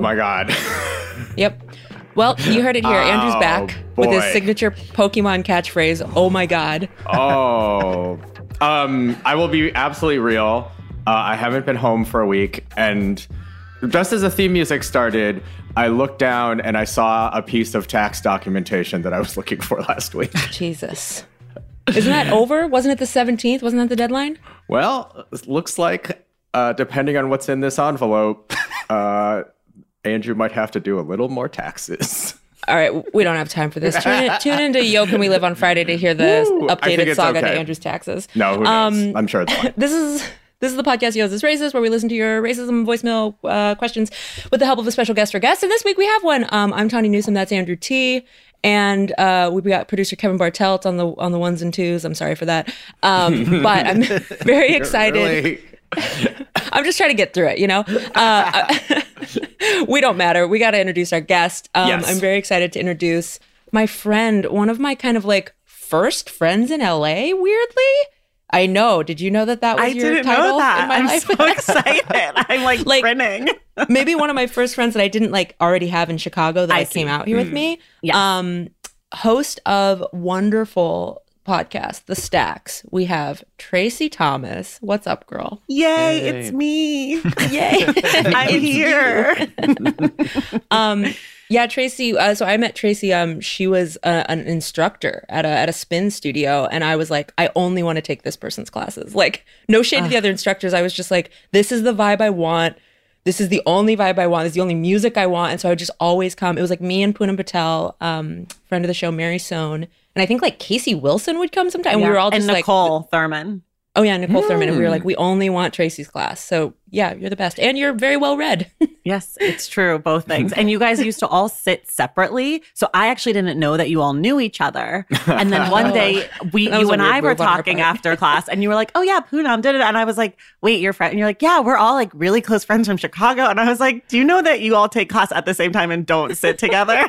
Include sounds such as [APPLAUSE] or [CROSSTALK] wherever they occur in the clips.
my god. [LAUGHS] Yep. Well, you heard it here. Andrew's Oh, back with his signature Pokemon catchphrase. Oh my god. oh. Um, I will be absolutely real. Uh, I haven't been home for a week, and just as the theme music started, I looked down and I saw a piece of tax documentation that I was looking for last week. [LAUGHS] Jesus. Isn't that over? Wasn't it the 17th? Wasn't that the deadline? well, it looks like uh, depending on what's in this envelope, [LAUGHS] uh, Andrew might have to do a little more taxes. [LAUGHS] All right, we don't have time for this. Tune, in, tune into Yo Can We Live on Friday to hear the Woo! Updated saga to. Andrew's taxes. No, who knows? Um, I'm sure it's fine. [LAUGHS] This is this is the podcast Yo's is Racist, where we listen to your racism voicemail uh, questions with the help of a special guest or guest. And this week we have one. Um, I'm Tawny Newsome. That's Andrew Ti. And uh, we got producer Kevin Bartelt on the on the ones and twos. I'm sorry for that, um, [LAUGHS] but I'm very excited. Really? [LAUGHS] I'm just trying to get through it, you know? Uh, [LAUGHS] we don't matter. We got to introduce our guest. Um, Yes. I'm very excited to introduce my friend, one of my kind of like first friends in LA, weirdly. I know. Did you know that that was I your didn't title know that. in my I'm life? so excited. I'm like, [LAUGHS] Like- grinning. Maybe one of my first friends that I didn't like already have in Chicago that I, I came out here with me. Yes. Um, host of wonderful podcast, The Stacks. We have Traci Thomas. What's up, girl? Yay, Yay. it's me. [LAUGHS] Yay. [LAUGHS] I'm here. [LAUGHS] um yeah traci uh, so i met traci um she was uh, an instructor at a at a spin studio and i was like i only want to take this person's classes like no shade to the other instructors i was just like this is the vibe i want this is the only vibe i want this is the only music i want and so i would just always come it was like me and Punam patel um friend of the show mary sohn and i think like casey wilson would come sometime and we were all and just like Nicole Thurman. Oh yeah nicole thurman and we were Mm. like we only want traci's class so yeah you're the best and you're very well read [LAUGHS] Yes, it's true, both things. And you guys used to all sit separately. So I actually didn't know that you all knew each other. And then one day [LAUGHS] we you and I were move on our talking after [LAUGHS] class and you were like, "Oh yeah, Punam did it." And I was like, "Wait, you're friend?" And you're like, "Yeah, we're all like really close friends from Chicago." And I was like, "Do you know that you all take class at the same time and don't sit together?"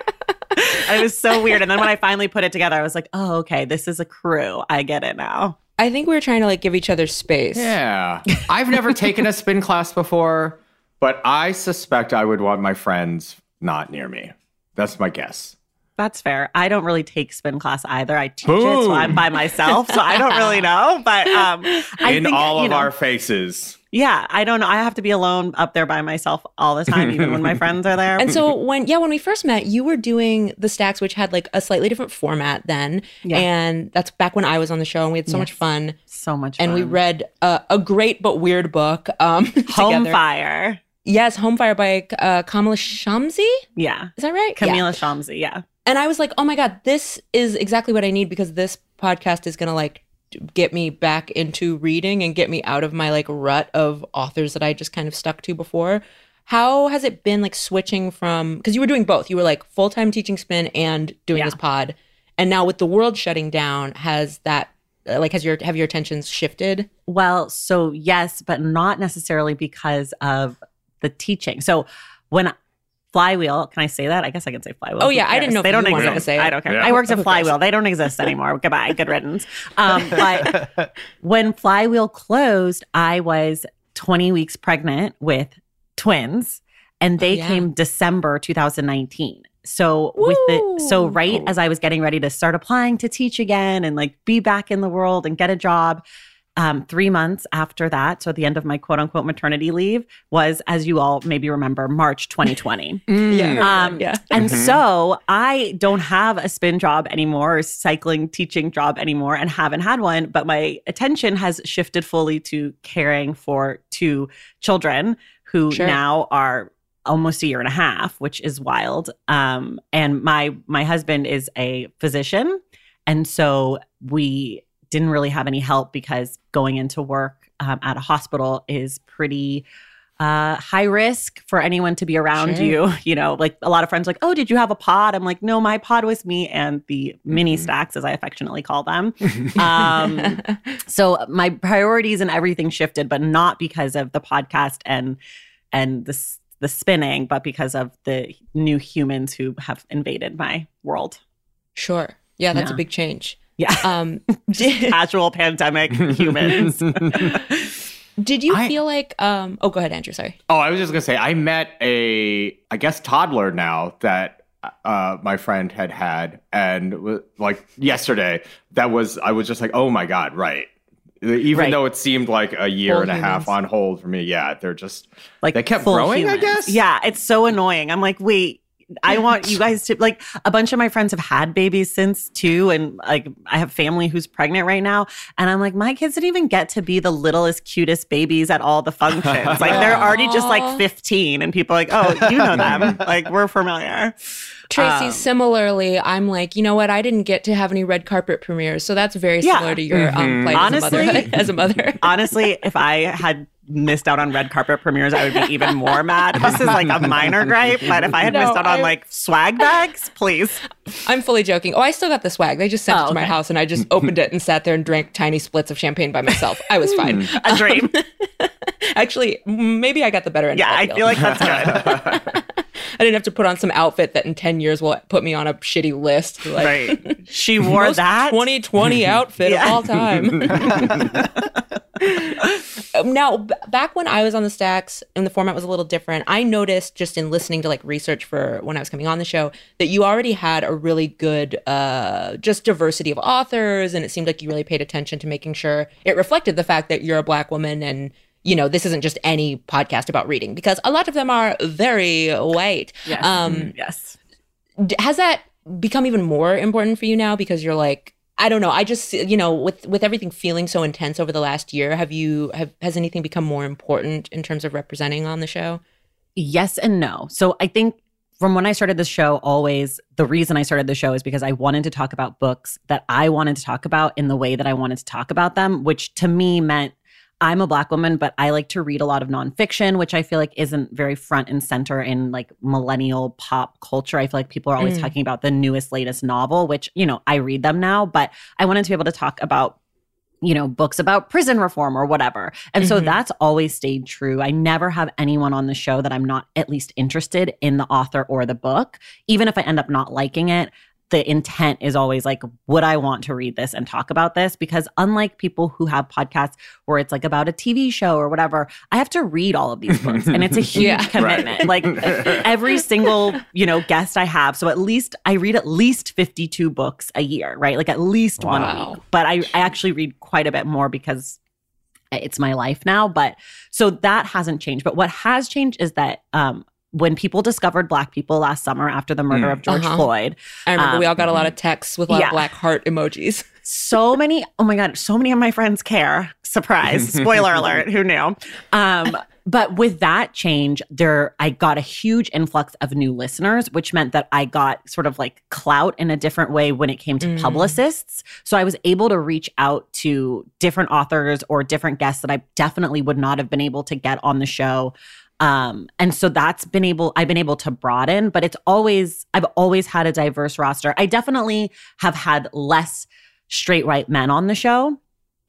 and it was so weird. And then when I finally put it together, I was like, "Oh, okay, this is a crew. I get it now." I think we were trying to like give each other space Yeah. I've never [LAUGHS] taken a spin class before, but I suspect I would want my friends not near me. That's my guess. That's fair. I don't really take spin class either. I teach it, so I'm by myself, so I don't really know. But um, I In think, all of know, our faces. Yeah, I don't know. I have to be alone up there by myself all the time, even when my [LAUGHS] friends are there. And so when yeah, when we first met, you were doing the stacks, which had like a slightly different format then, Yeah. and that's back when I was on the show, and we had so much fun, so much, and we read uh, a great but weird book, um, [LAUGHS] Home. Fire. Yes, Home Fire by uh, Kamala Shamsie. Yeah, Is that right? Yeah. Kamila Shamsie. Yeah, And I was like, oh my god, this is exactly what I need because this podcast is gonna like get me back into reading and get me out of my like rut of authors that I just kind of stuck to before. How has it been like switching from because you were doing both? You were like full time teaching spin and doing Yeah. this pod, and now with the world shutting down, has that uh, like has your have your attentions shifted? Well, so yes, but not necessarily because of the teaching. So when Flywheel, can I say that? I guess I can say Flywheel. Oh, yeah, I didn't know they you don't wanted to exist. say it. I don't care. Yeah. I worked at [LAUGHS] Flywheel. They don't exist anymore. Goodbye. Good riddance. Um, but [LAUGHS] when Flywheel closed, I was 20 weeks pregnant with twins, and they Oh, yeah. came December 2019. So with the so right as I was getting ready to start applying to teach again and like be back in the world and get a job, um, three months after that, so at the end of my quote unquote maternity leave, was as you all maybe remember, March 2020. [LAUGHS] Yeah, Um, yeah. And Mhm. so I don't have a spin job anymore, or cycling teaching job anymore, and haven't had one. But my attention has shifted fully to caring for two children who Sure. now are almost a year and a half, which is wild. Um, and my my husband is a physician, and so we didn't really have any help because going into work um, at a hospital is pretty uh, high risk for anyone to be around Sure. you. [LAUGHS] You know, like a lot of friends, like, oh, did you have a pod? I'm like, no, my pod was me and the mini Mhm. stacks, as I affectionately call them. [LAUGHS] Um, [LAUGHS] so my priorities and everything shifted, but not because of the podcast and and the the spinning, but because of the new humans who have invaded my world. sure. Yeah, that's a big change. Yeah, [LAUGHS] Um, [LAUGHS] casual pandemic humans. [LAUGHS] Did you I- feel like um oh go ahead, Andrew, sorry. Oh, I was just gonna say I met a I guess toddler now that uh my friend had had and like yesterday that was I was just like oh my god right even Right. though it seemed like a year Full and a half on hold for me yeah they're just like They kept full growing, I guess? Yeah, it's so annoying. I'm like, wait, I want you guys to like a bunch of my friends have had babies since too, and like I have family who's pregnant right now, and I'm like, my kids didn't even get to be the littlest, cutest babies at all the functions. [LAUGHS] Like they're already just like 15, and people are like, oh, you know them, [LAUGHS] like we're familiar. Traci, Um, similarly, I'm like, you know what? I didn't get to have any red carpet premieres, so that's very Yeah. similar to your um, Mhm. plight Honestly- as a mother. [LAUGHS] As a mother. Honestly, if I had missed out on red carpet premieres, I would be even more mad. This is like a minor gripe, but if I had No, missed out on I- like swag bags, please. I'm fully joking. Oh, I still got the swag. They just sent Oh, it to my okay. house, and I just opened it and sat there and drank tiny splits of champagne by myself. I was fine. [LAUGHS] A dream. [LAUGHS] Actually, maybe I got the better end. Of it. Yeah, I feel like that's [LAUGHS] good. I didn't have to put on some outfit that in ten years will put me on a shitty list. Like, Right. [LAUGHS] She wore most that. 2020 [LAUGHS] outfit Yeah. of all time. [LAUGHS] Now, b- back when I was on the stacks and the format was a little different, I noticed just in listening to like research for when I was coming on the show that you already had a really good uh, just diversity of authors, and it seemed like you really paid attention to making sure it reflected the fact that you're a black woman and. You know, this isn't just any podcast about reading because a lot of them are very white. Yes. Um, yes. D- has that become even more important for you now because you're like i don't know i just you know with with everything feeling so intense over the last year have you have has anything become more important in terms of representing on the show Yes and no. So I think from when I started the show, always the reason I started the show is because I wanted to talk about books that I wanted to talk about in the way that I wanted to talk about them, which to me meant I'm a black woman, but I like to read a lot of nonfiction, which I feel like isn't very front and center in like millennial pop culture. I feel like people are always Mm. talking about the newest, latest novel, which, you know, I read them now, but I wanted to be able to talk about you know, books about prison reform or whatever. And so Mhm. that's always stayed true. I never have anyone on the show that I'm not at least interested in the author or the book. Even if I end up not liking it, the intent is always like, would I want to read this and talk about this? Because unlike people who have podcasts where it's like about a TV show or whatever, I have to read all of these books and it's a [LAUGHS] huge Yeah. commitment. Like [LAUGHS] every single, you know, guest I have. So at least I read at least 52 books a year, right? Like at least one a Wow. week. But I, I actually read quite a bit more because it's my life now. But so that hasn't changed. But what has changed is that um when people discovered black people last summer after the murder Mm. of George Uh-huh. Floyd, i remember Um, we all got a lot of texts with a lot yeah. of black heart emojis [LAUGHS] so many oh my god so many of my friends care surprise [LAUGHS] spoiler alert who knew um but with that change there i got a huge influx of new listeners which meant that i got sort of like clout in a different way when it came to Mm. publicists so i was able to reach out to different authors or different guests that i definitely would not have been able to get on the show um and so that's been able i've been able to broaden but it's always i've always had a diverse roster i definitely have had less straight white men on the show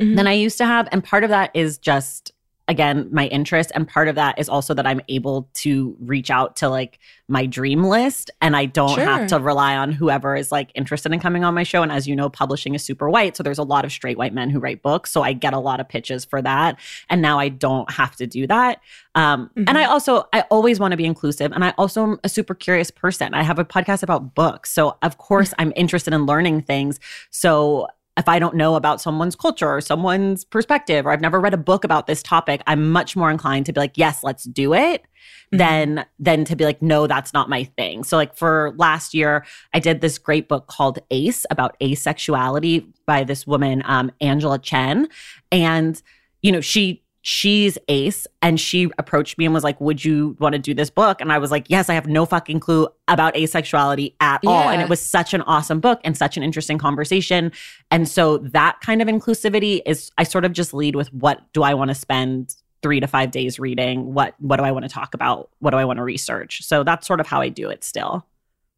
Mhm. than I used to have. And part of that is just, again, my interest. And part of that is also that I'm able to reach out to like my dream list and I don't Sure. have to rely on whoever is like interested in coming on my show. And as you know, publishing is super white. So there's a lot of straight white men who write books. So I get a lot of pitches for that. And now I don't have to do that. Um, Mhm. And I also, I always want to be inclusive. And I also am a super curious person. I have a podcast about books. So of course I'm interested in learning things. So if I don't know about someone's culture or someone's perspective, or I've never read a book about this topic, I'm much more inclined to be like, yes, let's do it, Mhm. than than to be like, no, that's not my thing. So like for last year, I did this great book called Ace about asexuality by this woman, um, Angela Chen, and you know she she's ace and she approached me and was like would you want to do this book and i was like yes i have no fucking clue about asexuality at all and it was such an awesome book and such an interesting conversation and so that kind of inclusivity is I sort of just lead with what do I want to spend 3 to 5 days reading? What what do I want to talk about? What do I want to research? So that's sort of how I do it still.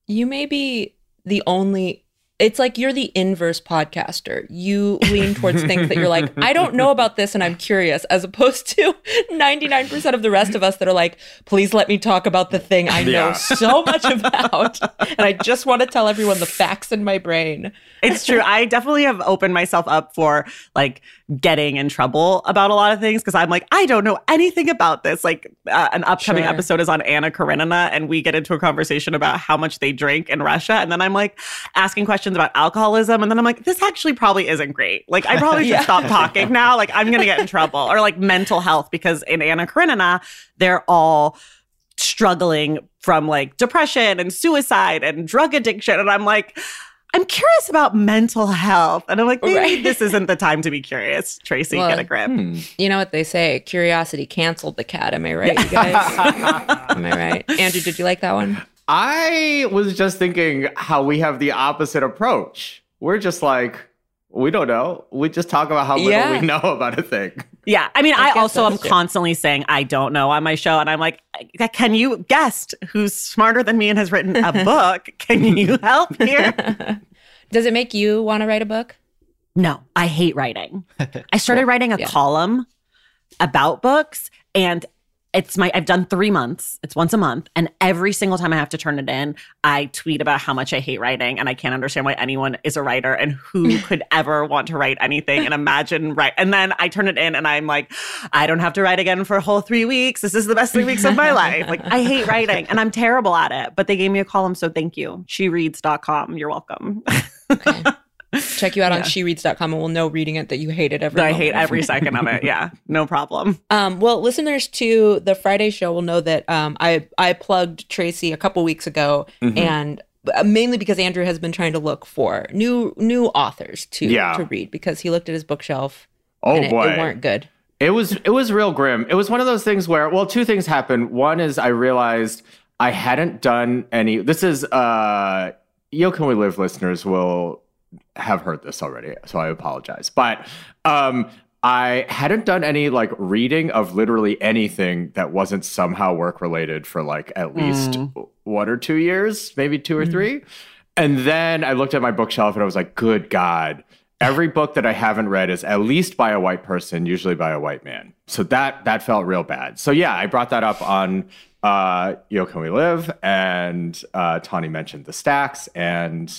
you may be the only it's like you're the inverse podcaster. You lean towards things that you're like, [LAUGHS] I don't know about this and I'm curious, as opposed to [LAUGHS] 99% of the rest of us that are like, please let me talk about the thing I know Yeah. so much [LAUGHS] about. and I just want to tell everyone the facts in my brain. It's true. I definitely have opened myself up for like getting in trouble about a lot of things because I'm like, I don't know anything about this. Like, uh, an upcoming Sure. episode is on Anna Karenina, and we get into a conversation about how much they drink in Russia. And then I'm like asking questions about alcoholism. And then I'm like, this actually probably isn't great. Like, I probably [LAUGHS] should Yeah. stop talking now. Like, I'm going to get in trouble. Or like mental health, because in Anna Karenina, they're all struggling from like depression and suicide and drug addiction. And I'm like, I'm curious about mental health. And I'm like, maybe Right. this isn't the time to be curious. Traci, Well, get a grip. Hmm. You know what they say? Curiosity canceled the cat. Am I right, you guys? [LAUGHS] Am I right? Andrew, did you like that one? I was just thinking how we have the opposite approach. We're just like, we don't know. We just talk about how little Yeah. we know about a thing. Yeah. I mean, I, guess also am true. constantly saying I don't know on my show. And I'm like, can you guess who's smarter than me and has written a [LAUGHS] book? Can you [LAUGHS] help here? [LAUGHS] Does it make you want to write a book? No, I hate writing. I started writing a Yeah. column about books and it's my I've done 3 months. It's once a month and every single time I have to turn it in, I tweet about how much I hate writing and I can't understand why anyone is a writer and who [LAUGHS] could ever want to write anything and imagine write. And then I turn it in and I'm like I don't have to write again for a whole 3 weeks. This is the best 3 weeks of my [LAUGHS] life. Like I hate writing and I'm terrible at it, but they gave me a column so thank you. shereads.com. You're welcome. Okay. [LAUGHS] Check you out on Yeah. shereads.com and we'll know reading it that you hate it every I hate every second of it. Yeah, [LAUGHS] no problem. Um, well, listeners to the Friday show will know that um, I I plugged Traci a couple weeks ago, Mm-hmm. and uh, mainly because Andrew has been trying to look for new new authors to Yeah. to read because he looked at his bookshelf Oh and it, boy. it weren't good. It was it was real grim. It was one of those things where well, two things happened. One is I realized I hadn't done any. This is uh, Yo Can We Live listeners will have heard this already, so I apologize. But um, I hadn't done any like reading of literally anything that wasn't somehow work related for like at least one or two years, maybe two or three. And then I looked at my bookshelf and I was like, good God. Every [LAUGHS] book that I haven't read is at least by a white person, usually by a white man. So that that felt real bad. So yeah, I brought that up on uh Yo Can We Live and uh Tawny mentioned the stacks and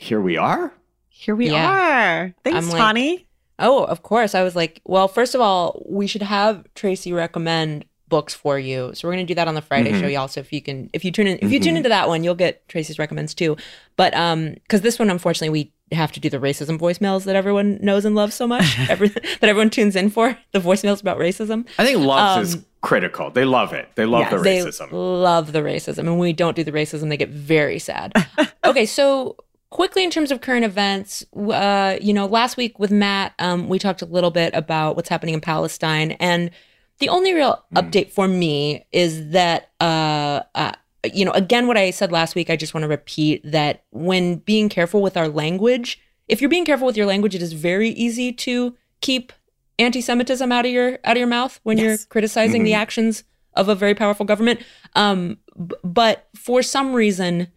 here we are. Here we Yeah. are. Thanks, I'm like- Tawny. Oh, of course. I was like, well, first of all, we should have Traci recommend books for you. So we're gonna do that on the Friday Mm-hmm. show, y'all. So if you can if you tune in if you tune into that one, you'll get Traci's recommends too. But um because this one unfortunately we have to do the racism voicemails that everyone knows and loves so much. [LAUGHS] Every, that everyone tunes in for. The voicemails about racism. I think loves Um, is critical. They love it. They love Yes. the They racism. love the racism. And when we don't do the racism, they get very sad. [LAUGHS] okay, so quickly in terms of current events, uh, you know, last week with Matt, um, we talked a little bit about what's happening in Palestine. And the only real update for me is that, uh, uh, you know, again, what I said last week, I just want to repeat that when being careful with our language, if you're being careful with your language, it is very easy to keep anti-Semitism out of your out of your mouth when you're Yes. criticizing the actions of a very powerful government. Um, b- but for some reason,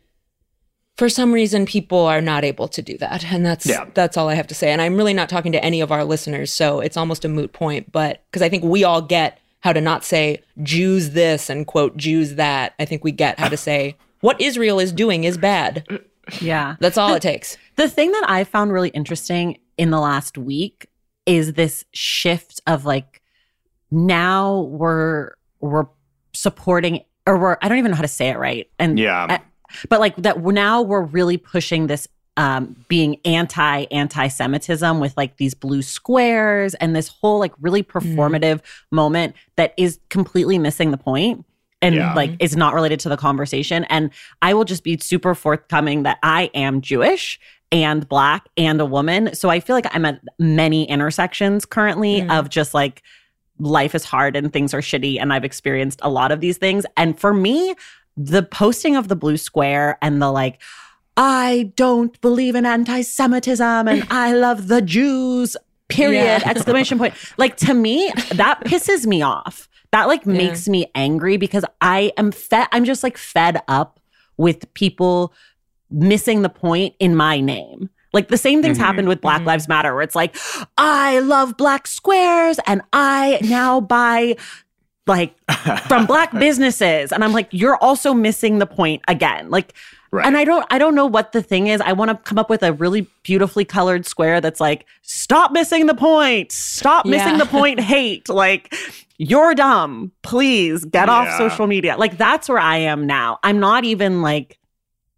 for some reason, people are not able to do that, and that's Yeah. that's all I have to say. And I'm really not talking to any of our listeners, so it's almost a moot point. But because I think we all get how to not say Jews this and quote Jews that. I think we get how to say what Israel is doing is bad. Yeah. That's all it takes. The thing that I found really interesting in the last week is this shift of like now we're we're supporting or we're I don't even know how to say it right. And Yeah. But like that now we're really pushing this um being anti anti-Semitism with like these blue squares and this whole like really performative moment that is completely missing the point and Yeah. like is not related to the conversation. And I will just be super forthcoming that I am Jewish and black and a woman. So I feel like I'm at many intersections currently Mm. of just like life is hard and things are shitty and I've experienced a lot of these things. And for me, the posting of the blue square and the like I don't believe in anti-Semitism and I love the Jews. Period. Yeah. Exclamation point. Like to me, that pisses me off. That like makes me angry because I am fed. I'm just like fed up with people missing the point in my name. Like the same things Mhm. happened with Black Mhm. Lives Matter, where it's like, I love black squares and I now buy like from black [LAUGHS] businesses. And I'm like, you're also missing the point again. Like, Right. and I don't I don't know what the thing is. I want to come up with a really beautifully colored square that's like, stop missing the point. Stop missing the point, [LAUGHS] hate. Like, you're dumb. Please get off social media. Like that's where I am now. I'm not even like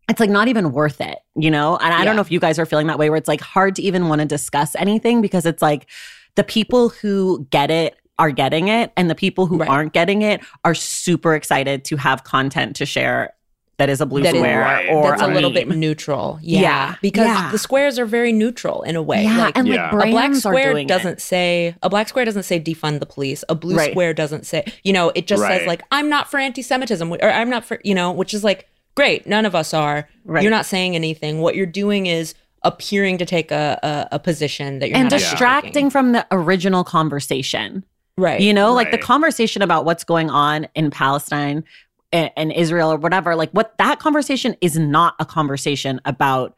it's like not even worth it, you know? And I Yeah. don't know if you guys are feeling that way where it's like hard to even want to discuss anything because it's like the people who get it are getting it and the people who Right. aren't getting it are super excited to have content to share that is a blue That is- square Right. or That's a little bit neutral. Yeah. Yeah. Because Yeah. the squares are very neutral in a way. Yeah, like and Yeah. like A a black square doesn't say a black square doesn't say defund the police. A blue Right. square doesn't say you know, it just says like I'm not for anti-Semitism or I'm not for you know, which is like great. None of us are. Right. You're not saying anything. What you're doing is appearing to take a a, a position that you're and not distracting taking. from the original conversation. Right. You know, like the conversation about what's going on in Palestine and, and Israel or whatever, like what that conversation is not a conversation about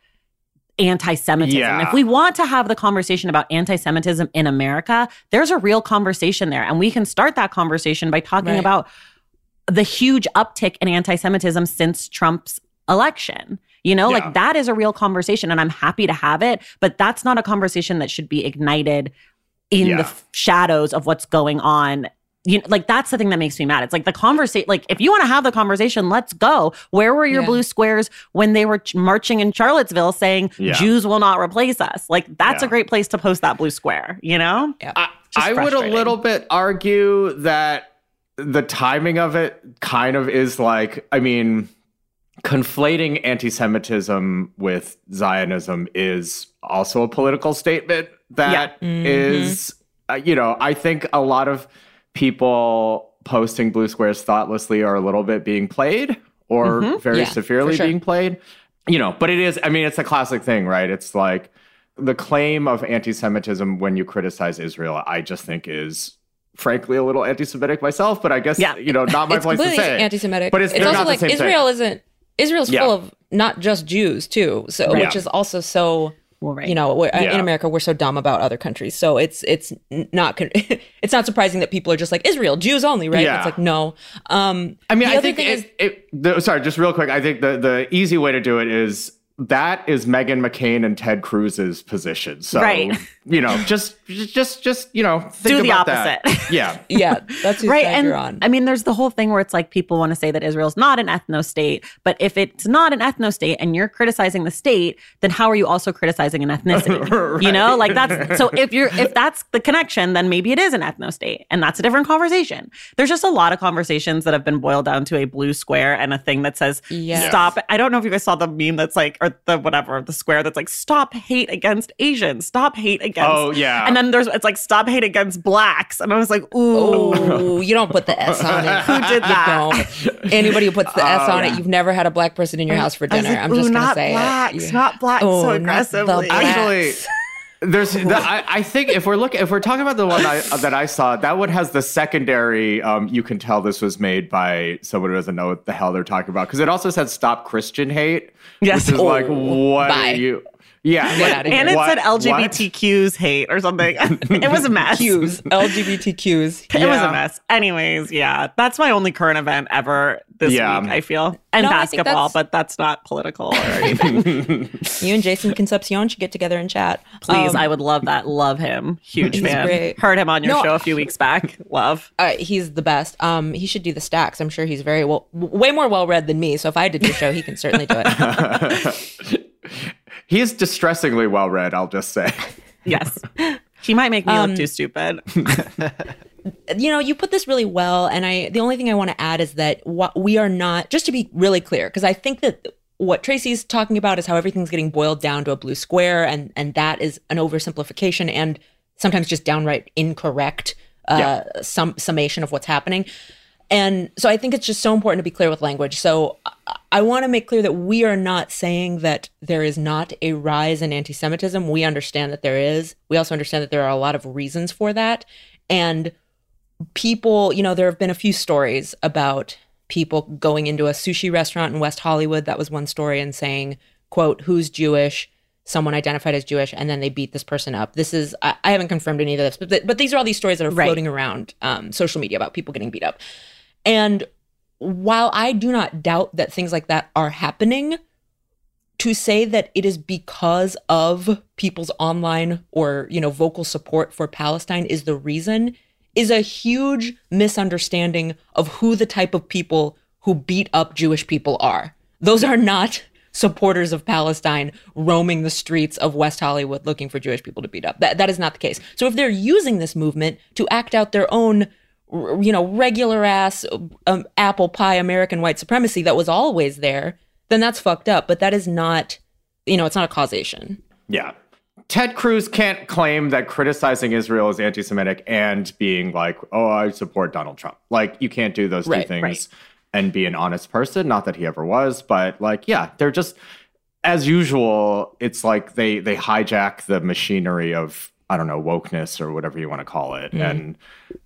anti Semitism. Yeah. If we want to have the conversation about anti Semitism in America, there's a real conversation there. And we can start that conversation by talking Right. about the huge uptick in anti Semitism since Trump's election. You know, Yeah. like that is a real conversation and I'm happy to have it, but that's not a conversation that should be ignited in Yeah. the f- shadows of what's going on. You know, like that's the thing that makes me mad. It's like the conversation. Like if you want to have the conversation, let's go. Where were your Yeah. blue squares when they were ch- marching in Charlottesville saying Yeah. Jews will not replace us? Like that's Yeah. a great place to post that blue square. You know? I, I would a little bit argue that the timing of it kind of is like, I mean, conflating anti Semitism with Zionism is also a political statement that Mhm. is, uh, you know, I think a lot of people posting blue squares thoughtlessly are a little bit being played or Mhm. very Yeah, severely sure. being played. You know, but it is, I mean, it's a classic thing, right? It's like the claim of anti Semitism when you criticize Israel, I just think is frankly a little anti Semitic myself, but I guess, Yeah. you know, not my it's place to say. anti-Semitic, But it's- it's also not the like same thing. Israel isn't. Israel's Yeah. full of not just Jews too, so Right. which is also so Well, right. you know we're, Yeah. in America we're so dumb about other countries, so it's it's not con- [LAUGHS] it's not surprising that people are just like Israel Jews only, right? Yeah. It's like no. Um, I mean, the I think it, is- it, the, sorry, just real quick. I think the, the easy way to do it is that is Meghan McCain and Ted Cruz's position. So, Right. [LAUGHS] you know, just, just, just, you know, think Do the about that. opposite. [LAUGHS] Yeah. yeah, that's right and you're on. i mean there's the whole thing where it's like people want to say that israel's not an ethno state but if it's not an ethno state and you're criticizing the state then how are you also criticizing an ethnicity [LAUGHS] you know like that's so if you're if that's the connection then maybe it is an ethno state and that's a different conversation there's just a lot of conversations that have been boiled down to a blue square and a thing that says Yes. stop i don't know if you guys saw the meme that's like or the whatever the square that's like stop hate against asians stop hate against Oh, yeah. and then there's it's like stop hate against blacks and i was like ooh Oh, you don't put the S on it. [LAUGHS] Who did You that? don't. Anybody who puts the S Oh, on yeah. it, uh, you've never had a black person in your house for dinner. like, I'm "Ooh, just gonna not say blacks, it. Yeah. not blacks Oh, so not the aggressively. blacks. Actually, there's the, [LAUGHS] I, I think if we're looking if we're talking about the one I, [LAUGHS] that I saw, that one has the secondary. Um, you can tell this was made by someone who doesn't know what the hell they're talking about because it also said "Stop Christian Hate," Yes. which is like Oh, what bye. are you? Yeah, Get like, outta here. and it what- said LGBTQs hate or something. [LAUGHS] it was a mess. Qs, LGBTQs. [LAUGHS] It was a mess. Anyways, yeah, that's my only current event ever this Yeah. week. I feel and No, basketball, that's- but that's not political or [LAUGHS] anything. You and Jason Concepcion should get together and chat. Please, Um, I would love that. Love him. Huge He's fan. great. Heard him on your No, show a few weeks back. Love. uh, he's the best. Um, he should do the stacks. I'm sure he's very well, w- way more well read than me. So if I did your show, he can certainly do it. He's distressingly well read, I'll just say. [LAUGHS] Yes. He might make me Um, look too stupid. [LAUGHS] you know, you put this really well, and I the only thing I want to add is that what we are not just to be really clear, because I think that what Traci's talking about is how everything's getting boiled down to a blue square, and and that is an oversimplification and sometimes just downright incorrect uh, sum, summation of what's happening. And so I think it's just so important to be clear with language. So I, want to make clear that we are not saying that there is not a rise in anti Semitism. We understand that there is. We also understand that there are a lot of reasons for that. And people, you know, there have been a few stories about people going into a sushi restaurant in West Hollywood. That was one story and saying, quote, who's Jewish, someone identified as Jewish, and then they beat this person up. This is, I, I haven't confirmed any of this, but, but these are all these stories that are Right. floating around um, social media about people getting beat up. And while I do not doubt that things like that are happening, to say that it is because of people's online or you know vocal support for Palestine is the reason is a huge misunderstanding of who the type of people who beat up Jewish people are. Those are not supporters of Palestine roaming the streets of West Hollywood looking for Jewish people to beat up. That that is not the case. So if they're using this movement to act out their own you know regular ass um, apple pie American white supremacy that was always there, then that's fucked up. But that is not you know it's not a causation. Yeah. Ted Cruz can't claim that criticizing Israel is anti Semitic and being like, oh, I support Donald Trump. Like, you can't do those two things right. and be an honest person. Not that he ever was, but like, yeah, they're just, as usual, it's like they, they hijack the machinery of, I don't know, wokeness or whatever you want to call it. Mm-hmm. And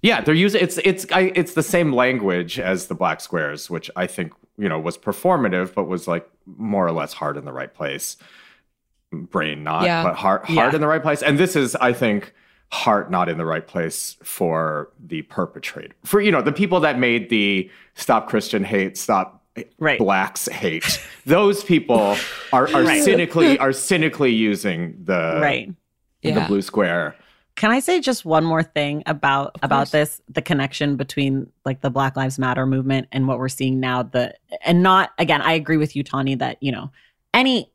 yeah, they're using it's it's I, it's the same language as the black squares, which I think you know was performative, but was like more or less hard in the right place. Brain not, Yeah. but heart heart Yeah. in the right place. And this is, I think, heart not in the right place for the perpetrator, for you know the people that made the stop Christian hate, stop Right. blacks hate. Those people are are Right. cynically are cynically using the Right. The Yeah. blue square. Can I say just one more thing about about this the connection between like the Black Lives Matter movement and what we're seeing now the and not again I agree with you Tawny that you know any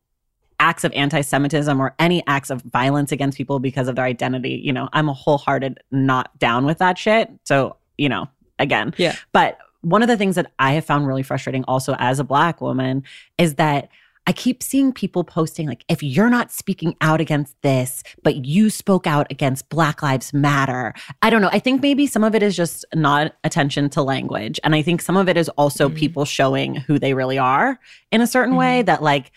acts of anti-Semitism or any acts of violence against people because of their identity you know I'm a wholehearted not down with that shit so you know again Yeah. but one of the things that I have found really frustrating also as a black woman is that I keep seeing people posting like, if you're not speaking out against this, but you spoke out against Black Lives Matter. I don't know. I think maybe some of it is just not attention to language. And I think some of it is also Mhm. people showing who they really are in a certain way that, like,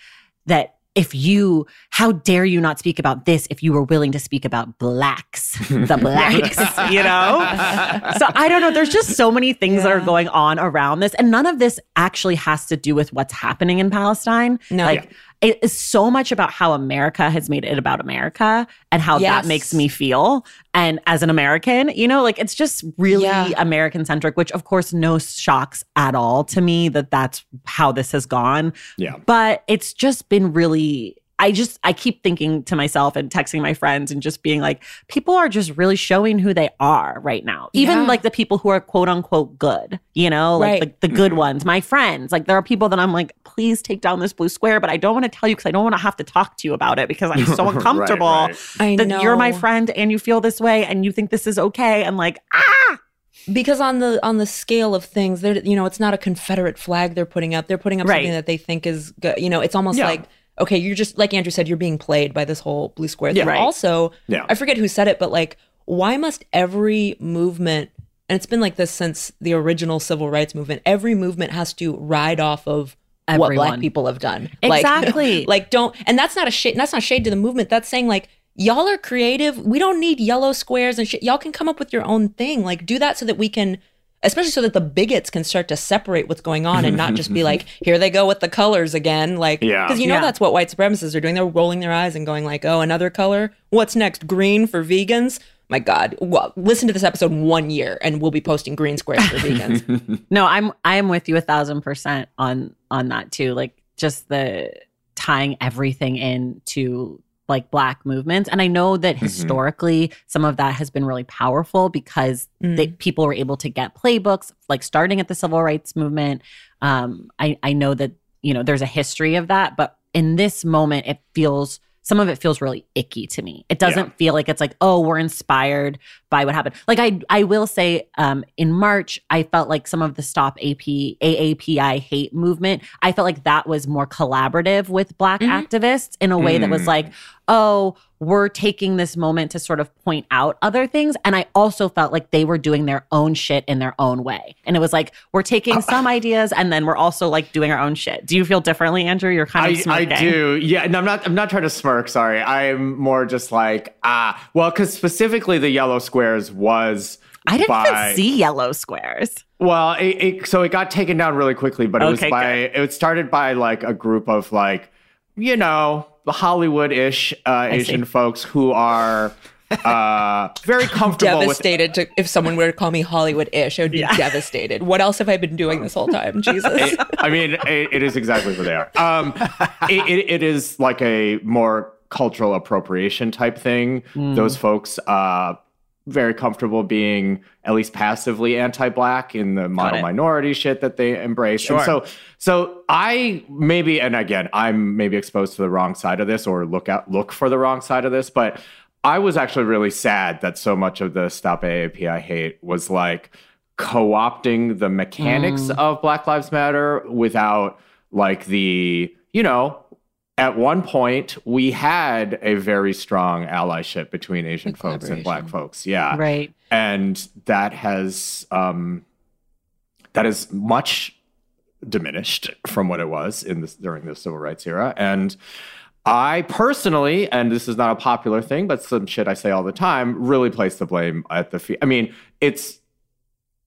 that if you, how dare you not speak about this if you were willing to speak about blacks, the [LAUGHS] blacks, you know? so I don't know. There's just so many things that are going on around this, and none of this actually has to do with what's happening in Palestine. No. like it is so much about how America has made it about America and how Yes. that makes me feel. And as an American, you know, like it's just really Yeah. American centric, which of course no shocks at all to me that that's how this has gone Yeah. but it's just been really I just I keep thinking to myself and texting my friends and just being like people are just really showing who they are right now. Even Yeah. like the people who are quote unquote good, you know, like Right. the, the good ones, my friends. Like there are people that I'm like please take down this blue square, but I don't want to tell you cuz I don't want to have to talk to you about it because I'm so [LAUGHS] uncomfortable right. I that know you're my friend and you feel this way and you think this is okay and like ah because on the on the scale of things they're you know it's not a confederate flag they're putting up they're putting up Right. something that they think is good. you know it's almost Yeah. like okay you're just like andrew said you're being played by this whole blue square thing Yeah. Right. also Yeah. i forget who said it but like why must every movement and it's been like this since the original civil rights movement every movement has to ride off of what black people have done Like- Exactly. [LAUGHS] like don't and that's not a shade that's not shade to the movement that's saying like y'all are creative we don't need yellow squares and shit y'all can come up with your own thing like do that so that we can especially so that the bigots can start to separate what's going on and not just be like [LAUGHS] here they go with the colors again like Yeah. because you know Yeah. that's what white supremacists are doing they're rolling their eyes and going like oh another color what's next green for vegans my god well, listen to this episode in one year and we'll be posting green squares for vegans [LAUGHS] No, I'm I'm with you a thousand percent on on that too. Like just the tying everything into like black movements. And I know that historically some of that has been really powerful because they, people were able to get playbooks, like starting at the civil rights movement. Um, I, I know that, you know, there's a history of that, but in this moment, it feels some of it feels really icky to me. It doesn't Yeah. feel like it's like, oh, we're inspired by what happened. Like I I will say um in March, I felt like some of the stop AP AAPI hate movement, I felt like that was more collaborative with black Mhm. activists in a way that was Mm. like, oh, we're taking this moment to sort of point out other things. And I also felt like they were doing their own shit in their own way. And it was like, we're taking some ideas and then we're also like doing our own shit. Do you feel differently, Andrew? You're kind of I, I do. Yeah, and I'm not I'm not trying to smirk, sorry. I'm more just like, ah, well, because specifically the yellow squares was I didn't by, even see yellow squares. Well, it, it, so it got taken down really quickly, but it Okay, was by it started by like a group of like you know, Hollywood-ish uh, Asian folks who are uh, [LAUGHS] very comfortable with devastated to if someone were to call me Hollywood-ish, I would be devastated. What else have I been doing this whole time? [LAUGHS] Jesus. I mean, it, it is exactly what they are. Um, [LAUGHS] it, it, it is like a more cultural appropriation type thing. Those folks, uh, very comfortable being at least passively anti-black in the model minority shit that they embrace. And so, so I maybe, and again, I'm maybe exposed to the wrong side of this or look out, look for the wrong side of this, but I was actually really sad that so much of the Stop AAPI hate was like co-opting the mechanics mm. of Black Lives Matter without like the, you know, at one point we had a very strong allyship between Asian Like folks and black folks. Yeah. Right. And that has um that is much diminished from what it was in this during the civil rights era. And I personally, and this is not a popular thing, but some shit I say all the time, really place the blame at the feet. I mean, it's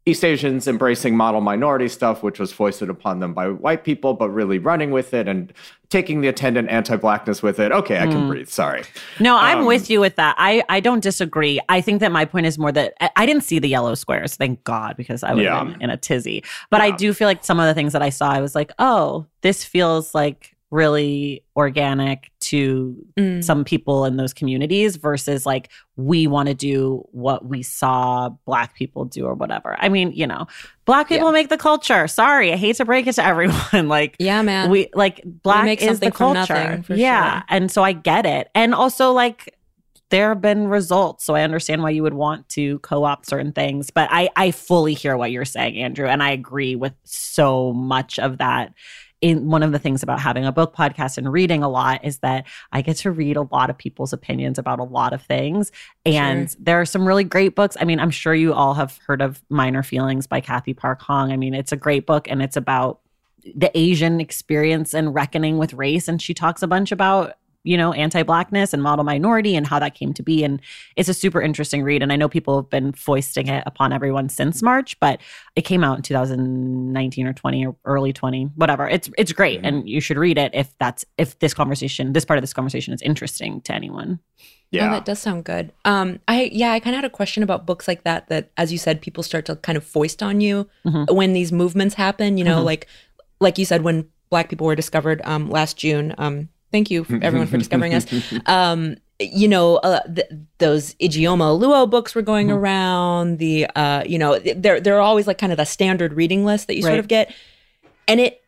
East Asians embracing model minority stuff, which was foisted upon them by white people, but really running with it and taking the attendant anti-blackness with it. Okay, I can breathe. Sorry. No, I'm Um, with you with that. I, I don't disagree. I think that my point is more that I, I didn't see the yellow squares, thank God, because I would have Yeah. been in a tizzy. But I do feel like some of the things that I saw, I was like, oh, this feels like really organic to Mm. some people in those communities versus like we want to do what we saw black people do or whatever. I mean, you know, black people make the culture. Sorry, I hate to break it to [LAUGHS] everyone. like Yeah, man. we like black make is the culture. nothing, yeah, sure. and so I get it, and also like there have been results, so I understand why you would want to co-opt certain things. But I I fully hear what you're saying, Andrew, and I agree with so much of that. In one of the things about having a book podcast and reading a lot is that I get to read a lot of people's opinions about a lot of things. And there are some really great books. I mean, I'm sure you all have heard of Minor Feelings by Cathy Park Hong. I mean, it's a great book and it's about the Asian experience and reckoning with race. And she talks a bunch about, you know, anti blackness and model minority and how that came to be. And it's a super interesting read. And I know people have been foisting it upon everyone since March, but it came out in 2019 or 20 or early 20, whatever. It's it's great. And you should read it if that's if this conversation, this part of this conversation is interesting to anyone. Yeah. Oh, that does sound good. Um, I yeah, I kind of had a question about books like that. That, as you said, people start to kind of foist on you Mhm. when these movements happen. You know, Mhm. like like you said, when Black people were discovered um, last June. Um, thank you [LAUGHS] everyone for discovering us. Um, you know, uh, th- those Ijeoma Oluo books were going around. The uh, you know, they're they're always like kind of the standard reading list that you sort of get, and it.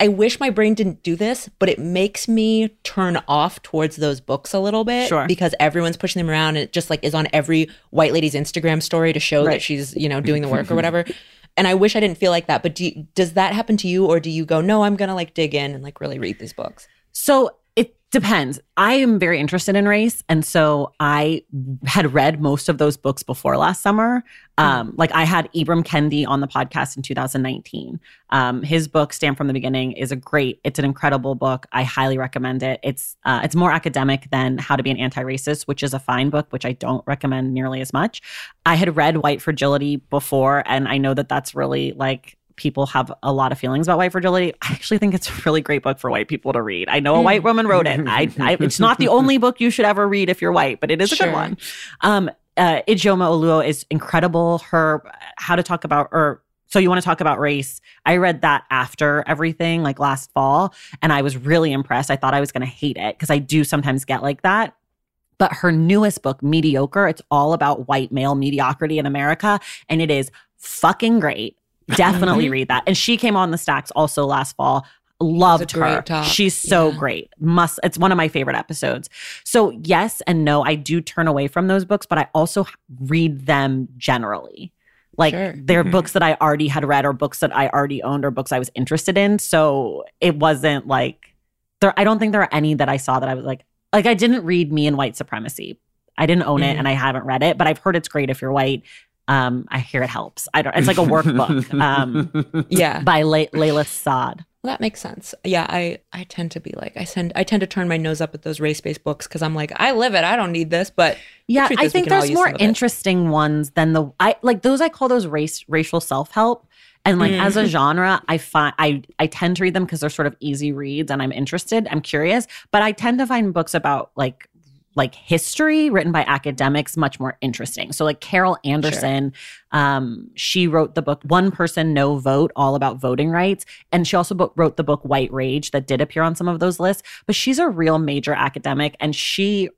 I wish my brain didn't do this, but it makes me turn off towards those books a little bit Sure. because everyone's pushing them around. And it just like is on every white lady's Instagram story to show Right. that she's you know doing the work or [LAUGHS] whatever. And I wish I didn't feel like that. But do you, does that happen to you, or do you go, no, I'm gonna like dig in and like really read these books? So it depends. I am very interested in race. And so I had read most of those books before last summer. Um, like I had Ibram Kendi on the podcast in 2019. Um, his book, Stamped from the Beginning, is a great, it's an incredible book. I highly recommend it. It's uh, it's more academic than How to Be an Anti-Racist, which is a fine book, which I don't recommend nearly as much. I had read White Fragility before, and I know that that's really like people have a lot of feelings about white fragility. I actually think it's a really great book for white people to read. I know a white woman wrote it. I, I [LAUGHS] it's not the only book you should ever read if you're white, but it is a Sure. good one. Um, uh, Ijeoma Oluo is incredible. Her how to talk about or so you want to talk about race. I read that after everything, like last fall, and I was really impressed. I thought I was going to hate it because I do sometimes get like that. But her newest book, Mediocre, it's all about white male mediocrity in America, and it is fucking great. Definitely [LAUGHS] read that. And she came on the stacks also last fall. Loved her. talk. She's so Yeah. great. Must it's one of my favorite episodes. So yes and no, I do turn away from those books, but I also read them generally. Like Sure. they're Mhm. books that I already had read or books that I already owned or books I was interested in. So it wasn't like there I don't think there are any that I saw that I was like like I didn't read Me and White Supremacy. I didn't own it Mhm. and I haven't read it, but I've heard it's great if you're white. Um, I hear it helps. I don't. It's like a workbook um, [LAUGHS] Yeah, by Le- Layla Saad. Well, that makes sense. Yeah, I I tend to be like I send I tend to turn my nose up at those race based books because I'm like I live it. I don't need this, but Yeah, I think there's more interesting ones than the I like those. I call those race racial self help, And like as a genre, I find I I tend to read them because they're sort of easy reads and I'm interested, I'm curious, but I tend to find books about like like history written by academics much more interesting. So like Carol Anderson, sure. um, she wrote the book One Person No Vote, all about voting rights, and she also book, wrote the book White Rage that did appear on some of those lists. But she's a real major academic, and she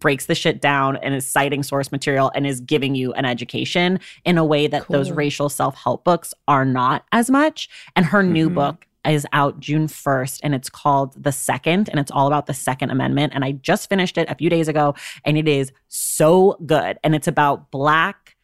breaks the shit down and is citing source material and is giving you an education in a way that cool. those racial self-help books are not as much. And her mm-hmm. new book is out June 1st and it's called The Second and it's all about the Second Amendment. And I just finished it a few days ago and it is so good. And it's about Black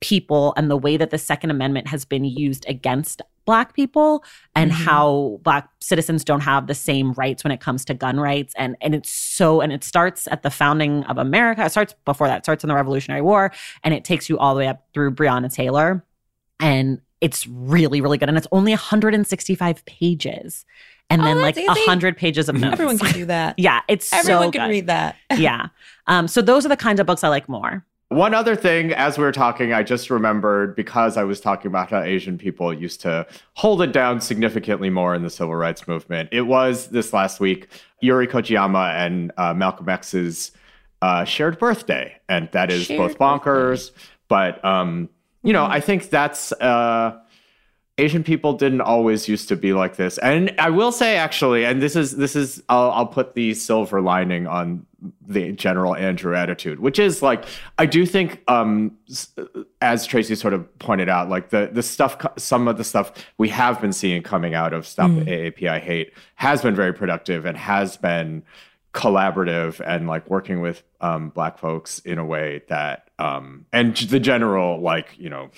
people and the way that the Second Amendment has been used against Black people and mm-hmm. how Black citizens don't have the same rights when it comes to gun rights. And, and it's so, and it starts at the founding of America. It starts before that, it starts in the Revolutionary War and it takes you all the way up through Breonna Taylor. And it's really, really good. And it's only 165 pages. And oh, then like a hundred pages of notes. Everyone can do that. [LAUGHS] yeah. It's everyone so can read that. [LAUGHS] yeah. Um, so those are the kinds of books I like more. One other thing, as we were talking, I just remembered because I was talking about how Asian people used to hold it down significantly more in the civil rights movement. It was this last week, Yuri Kochiyama and uh, Malcolm X's uh, shared birthday. And that is shared both bonkers, birthday. but um, you know, I think that's uh, Asian people didn't always used to be like this. And I will say actually, and this is this is I'll, I'll put the silver lining on the general Andrew attitude, which is like I do think, um, as Traci sort of pointed out, like the the stuff, some of the stuff we have been seeing coming out of Stop mm. AAPI Hate has been very productive and has been collaborative and like working with um, black folks in a way that um, and the general like you know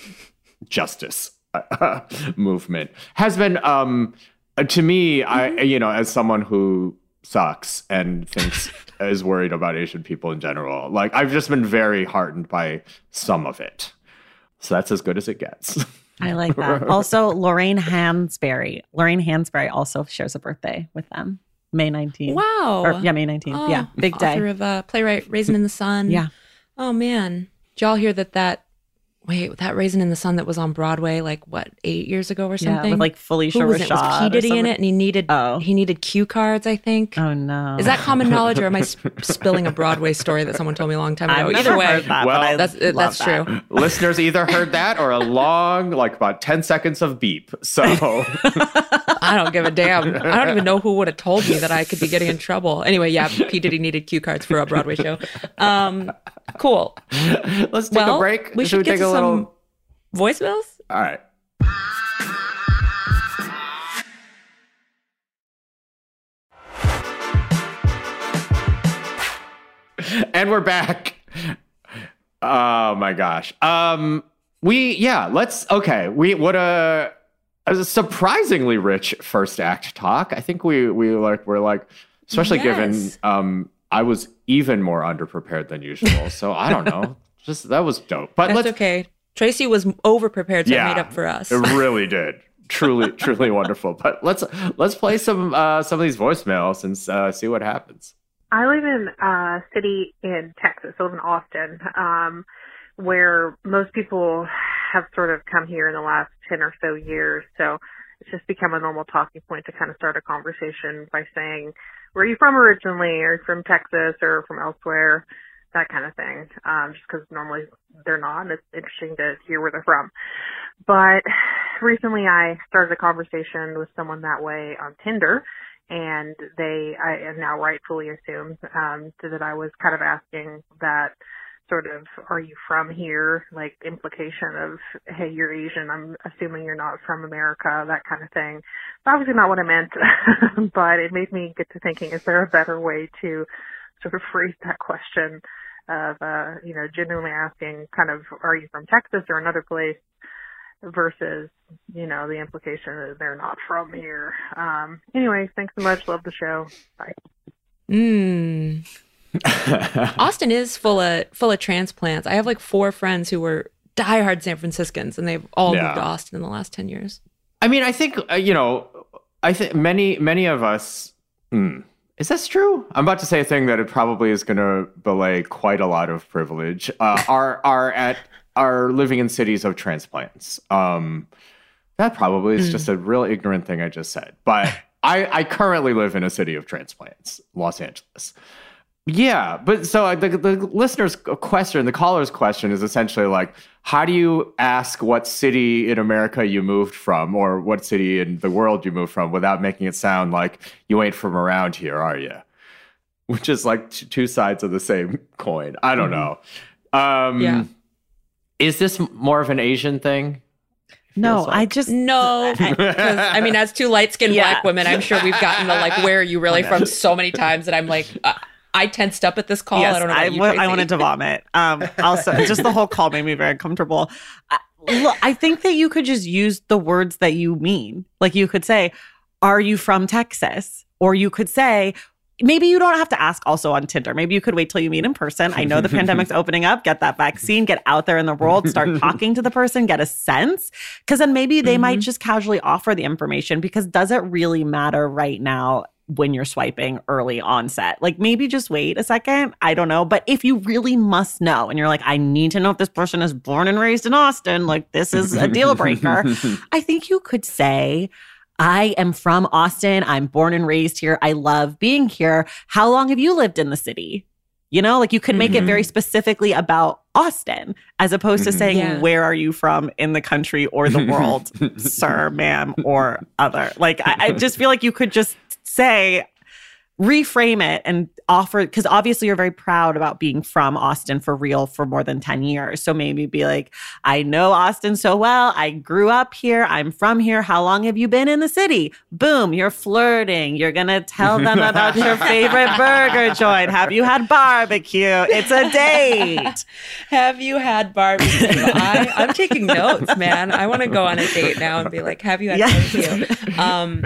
justice [LAUGHS] movement has been um, to me i mm-hmm. you know as someone who sucks and thinks [LAUGHS] is worried about asian people in general like i've just been very heartened by some of it so that's as good as it gets I like that. [LAUGHS] Also, Lorraine Hansberry. Lorraine Hansberry also shares a birthday with them. May 19th. Wow. Or, yeah, May 19th. Oh, yeah, big author day. of uh, playwright Raisin in the Sun. yeah. Oh man, did y'all hear that that wait that Raisin in the Sun that was on Broadway like what eight years ago or something? Yeah, with like Phylicia Who was Rashad. It? Was P Diddy in it, and he needed oh. he needed cue cards. I think. Oh no. Is that common knowledge, or am I sp- [LAUGHS] spilling a Broadway story that someone told me a long time ago? I've either way, that, well, that's that's that. true. [LAUGHS] [LAUGHS] Listeners either heard that or a long like about ten seconds of beep. So. I don't give a damn. I don't even know who would have told me that I could be getting in trouble. Anyway, yeah, P Diddy needed cue cards for a Broadway show. Um, cool. Let's take well, a break. We should, should we get take to a little voicemails. All right. and we're back. Oh my gosh. Um we yeah, let's okay. We what a a surprisingly rich first act talk. I think we we like we're like especially yes. given um I was even more underprepared than usual. So I don't know. Just that was dope. But that's okay. Traci was over prepared, so yeah, made up for us. it [LAUGHS] really did. Truly, truly wonderful. But let's let's play some uh, some of these voicemails and uh, see what happens. I live in a city in Texas. I live in Austin, um, where most people have sort of come here in the last 10 or so years. So it's just become a normal talking point to kind of start a conversation by saying, where are you from originally? Are you from Texas or from elsewhere? That kind of thing. Um, just because normally they're not. And it's interesting to hear where they're from. But recently I started a conversation with someone that way on Tinder and they, I now rightfully assumed, um, that I was kind of asking that sort of are you from here like implication of hey you're asian i'm assuming you're not from america that kind of thing it's obviously not what i meant [LAUGHS] but it made me get to thinking is there a better way to sort of phrase that question of uh you know genuinely asking kind of are you from texas or another place versus you know the implication that they're not from here um anyway thanks so much love the show bye mm [LAUGHS] Austin is full of full of transplants. I have like four friends who were diehard San Franciscans, and they've all yeah. moved to Austin in the last ten years. I mean, I think uh, you know, I think many many of us. Hmm, is this true? I'm about to say a thing that it probably is going to belay quite a lot of privilege. Uh, [LAUGHS] are are at are living in cities of transplants. Um, that probably is Mm. just a real ignorant thing I just said. But [LAUGHS] I, I currently live in a city of transplants, Los Angeles. Yeah, but so the, the listener's question, the caller's question is essentially like, how do you ask what city in America you moved from or what city in the world you moved from without making it sound like you ain't from around here, are you? Which is like t- two sides of the same coin. I don't know. Um, Yeah. Is this more of an Asian thing? No, Feels I just No, [LAUGHS] because I mean, as two light skinned Yeah. black women, I'm sure we've gotten the like, "Where are you really from?" so many times that I'm like, uh, I tensed up at this call. yes, I don't know. I, you, I wanted to vomit. Um, also, just the whole call made me very uncomfortable. I, look, I think that you could just use the words that you mean. Like you could say, "Are you from Texas?" Or you could say. Maybe you don't have to ask also on Tinder. Maybe you could wait till you meet in person. I know the [LAUGHS] pandemic's opening up. Get that vaccine, get out there in the world, start [LAUGHS] talking to the person, get a sense. Cause then maybe they might Mhm. just casually offer the information because does it really matter right now when you're swiping early onset. Like maybe just wait a second. I don't know. But if you really must know and you're like, I need to know if this person is born and raised in Austin, like this is a deal breaker. [LAUGHS] I think you could say, I am from Austin. I'm born and raised here. I love being here. How long have you lived in the city? You know, like you could make it very specifically about Austin as opposed to Mhm. saying, Yeah. Where are you from in the country or the world, [LAUGHS] sir, ma'am, or other? Like, I, I just feel like you could just say, reframe it and offer because obviously you're very proud about being from Austin for real for more than 10 years. So maybe be like, I know Austin so well. I grew up here. I'm from here. How long have you been in the city? Boom, you're flirting. You're going to tell them about your [LAUGHS] favorite burger joint. Have you had barbecue? It's a date. [LAUGHS] Have you had barbecue? I, I'm taking notes, man. I want to go on a date now and be like, "Have you had [LAUGHS] Yeah. barbecue?" Um,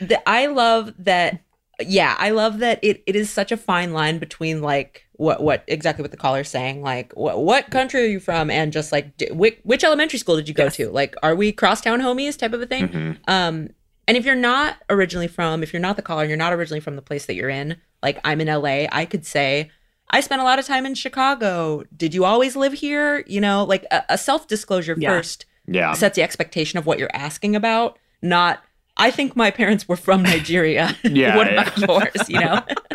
the, I love that. Yeah, I love that it, it is such a fine line between like what what exactly what the caller's saying, like what what country are you from, and just like d- which, which elementary school did you go Yes. to? Like, are we crosstown homies type of a thing? Mhm. Um, and if you're not originally from, if you're not the caller, and you're not originally from the place that you're in, like I'm in LA, I could say, I spent a lot of time in Chicago. Did you always live here? You know, like a, a self disclosure Yeah. first Yeah. sets the expectation of what you're asking about, not, I think my parents were from Nigeria. [LAUGHS] [LAUGHS] Yeah, what yeah. about yours? You know? [LAUGHS]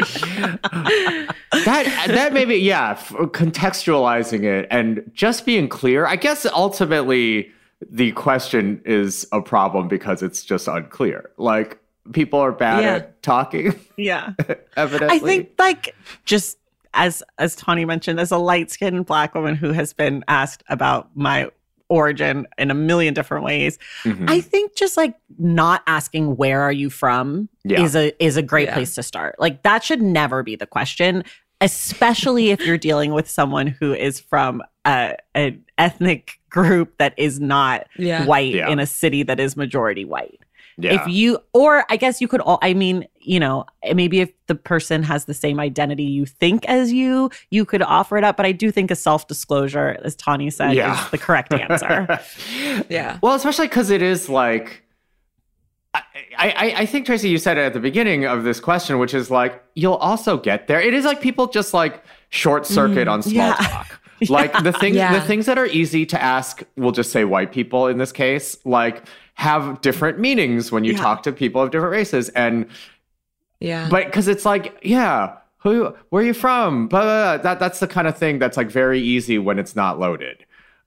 that that maybe yeah contextualizing it and just being clear i guess ultimately the question is a problem because it's just unclear like people are bad Yeah. at talking Yeah. evidently I think like just as as Tawny mentioned, as a light skinned black woman who has been asked about my origin in a million different ways, Mhm. I think just like not asking where are you from Yeah. is a is a great Yeah. place to start. Like that should never be the question, especially if you're dealing with someone who is from a, an ethnic group that is not Yeah. white Yeah. in a city that is majority white yeah if you or i guess you could all i mean you know maybe if the person has the same identity you think as you you could offer it up but i do think a self-disclosure as tawny said Yeah. is the correct answer [LAUGHS] Yeah. well especially because it is like I, I, I think Traci, you said it at the beginning of this question, which is like you'll also get there. It is like people just like short circuit on small Mm, yeah. talk. [LAUGHS] Like the things, Yeah. the things that are easy to ask, we'll just say white people in this case, like have different meanings when you Yeah. talk to people of different races, and Yeah. but because it's like yeah, who, where are you from? Blah, blah, blah. That that's the kind of thing that's like very easy when it's not loaded.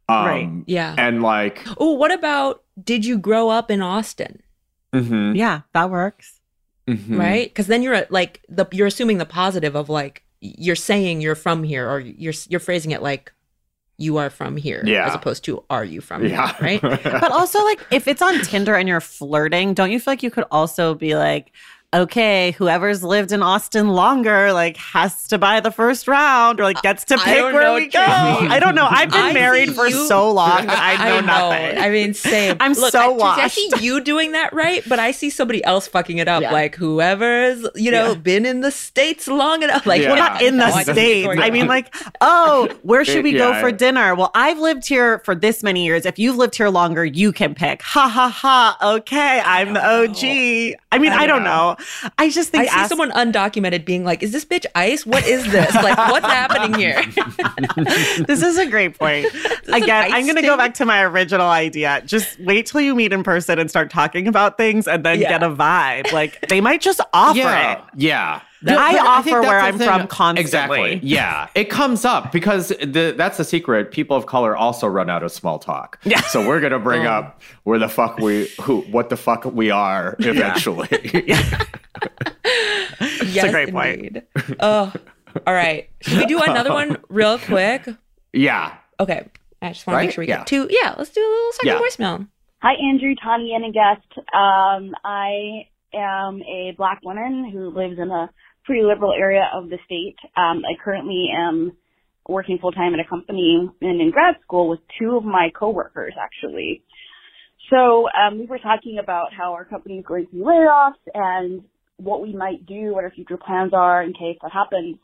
Um, Right. yeah. and like Oh, what about did you grow up in Austin? mhm, yeah that works mhm. right because then you're at, like the you're assuming the positive of like you're saying you're from here or you're you're phrasing it like you are from here Yeah. as opposed to are you from yeah, here right [LAUGHS] but also like if it's on tinder and you're flirting don't you feel like you could also be like okay whoever's lived in austin longer like has to buy the first round or like gets to pick where know, we go i don't know i've been I married for you- so long [LAUGHS] that i know nothing I mean, same. I'm Look, so I, Traci, I see you doing that right, but I see somebody else fucking it up. Yeah. Like whoever's, you know, Yeah. been in the states long enough. Like, Yeah. Well, not in the No, I can see states. where I mean, like, oh, where should we go Yeah. for dinner? Well, I've lived here for this many years. If you've lived here longer, you can pick. Ha ha ha. Okay, I'm the OG. I mean, I, don't Yeah. know. I just think I see someone undocumented being like, "Is this bitch ice? What is this? Like, what's [LAUGHS] happening here?" [LAUGHS] this is a great point. [LAUGHS] Again, I'm going to go back to my original idea. Just wait till you meet in person and start talking about things and then Yeah. get a vibe. Like they might just offer yeah, it. yeah. I I offer that's where I'm thing. from constantly. Exactly. Yeah, it comes up because the, that's the secret. People of color also run out of small talk. Yeah. So we're gonna bring up where the fuck we who what the fuck we are [LAUGHS] eventually. [LAUGHS] yes, a great point. Oh, all right. Should we do [LAUGHS] another one real quick? yeah. Okay. I just want to make sure we Yeah. get two. Yeah, let's do a little second Yeah. voicemail. Hi, Andrew, Tawny, and a guest. Um, I am a black woman who lives in a pretty liberal area of the state. Um, I currently am working full time at a company and in grad school with two of my coworkers, actually. So um, we were talking about how our company is going through layoffs and what we might do, what our future plans are in case that happens.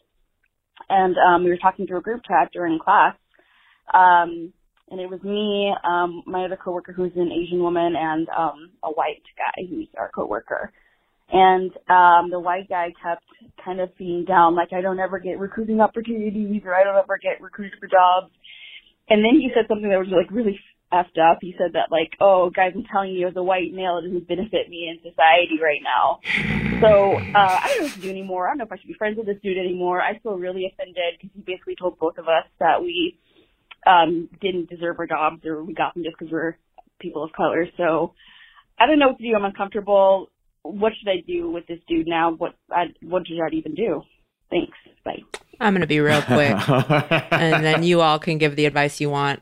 And um, we were talking through a group chat during class. Um, and it was me, um, my other coworker who's an Asian woman, and um, a white guy who's our coworker. And um, the white guy kept kind of being down, like I don't ever get recruiting opportunities, or I don't ever get recruited for jobs. And then he said something that was like really effed up. He said that like, oh guys, I'm telling you, as a white male, it doesn't benefit me in society right now. So uh, I don't know what to do anymore. I don't know if I should be friends with this dude anymore. I feel really offended because he basically told both of us that we um, didn't deserve our jobs or we got them just because we're people of color. So I don't know what to do. I'm uncomfortable. What should I do with this dude now? What I, what should I even do? Thanks. Bye. I'm going to be real quick, [LAUGHS] and then you all can give the advice you want.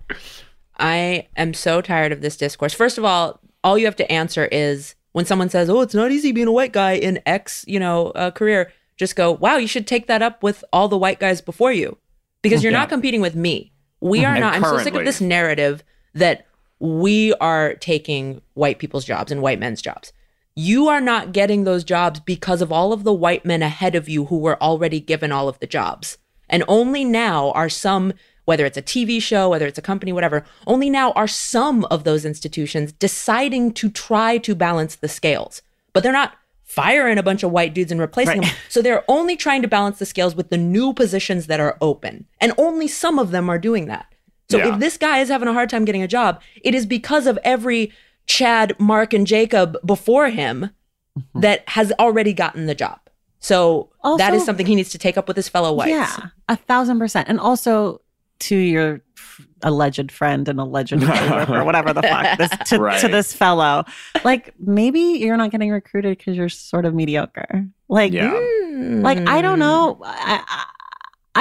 I am so tired of this discourse. First of all, all you have to answer is when someone says, "Oh, it's not easy being a white guy in X, you know, uh, career." Just go, "Wow, you should take that up with all the white guys before you," because you're Yeah. not competing with me. We are And not. I'm so sick of this narrative that we are taking white people's jobs and white men's jobs. You are not getting those jobs because of all of the white men ahead of you who were already given all of the jobs. And only now are some, whether it's a TV show, whether it's a company, whatever, only now are some of those institutions deciding to try to balance the scales. But they're not firing a bunch of white dudes and replacing Right. them. So they're only trying to balance the scales with the new positions that are open. And only some of them are doing that. So Yeah. if this guy is having a hard time getting a job, it is because of every Chad, Mark, and Jacob before him mm-hmm. that has already gotten the job. So that is something he needs to take up with his fellow whites. Yeah, a thousand percent. And also to your f- alleged friend and alleged [LAUGHS] coworker, or whatever the fuck, this, [LAUGHS] to, Right. to this fellow, like maybe you're not getting recruited because you're sort of mediocre. Like, Yeah. like I don't know. I, I,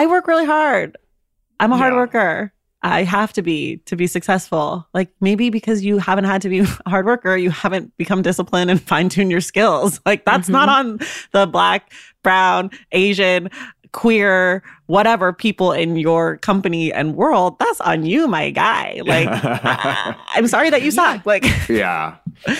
I work really hard. I'm a hard Yeah. worker. I have to be to be successful. Like maybe because you haven't had to be a [LAUGHS] hard worker, you haven't become disciplined and [LAUGHS] fine tune your skills. Like that's not mm-hmm. on the black, brown, Asian, queer, whatever people in your company and world. That's on you, my guy. Like I, [LAUGHS] I'm sorry that you suck. Like yeah.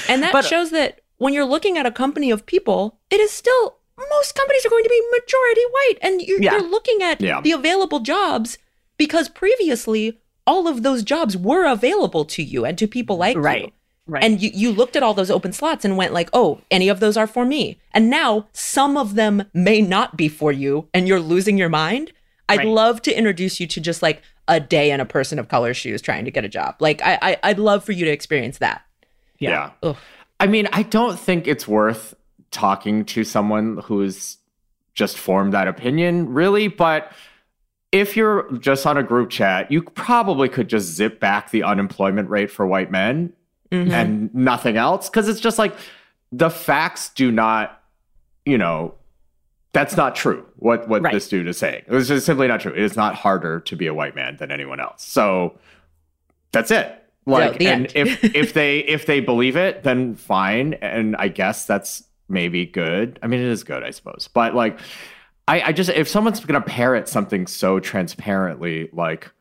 And that But- shows that when you're looking at a company of people, it is still most companies are going to be majority white, and you're, Yeah. you're looking at Yeah. the available jobs because previously all of those jobs were available to you and to people like you. Right. Right. And you, you looked at all those open slots and went like, oh, any of those are for me. And now some of them may not be for you and you're losing your mind. I'd Right. love to introduce you to just like a day in a person of color shoes trying to get a job. Like I, I I'd love for you to experience that. Yeah. Ugh. I mean, I don't think it's worth talking to someone who's just formed that opinion, really. But if you're just on a group chat, you probably could just zip back the unemployment rate for white men Mhm. and nothing else. Cause it's just like the facts do not, you know, that's not true. What what Right. this dude is saying. It's just simply not true. It is not harder to be a white man than anyone else. So that's it. Like and if [LAUGHS] if they if they believe it, then fine. And I guess that's maybe good. I mean it is good, I suppose. But like I, I just if someone's gonna parrot something so transparently like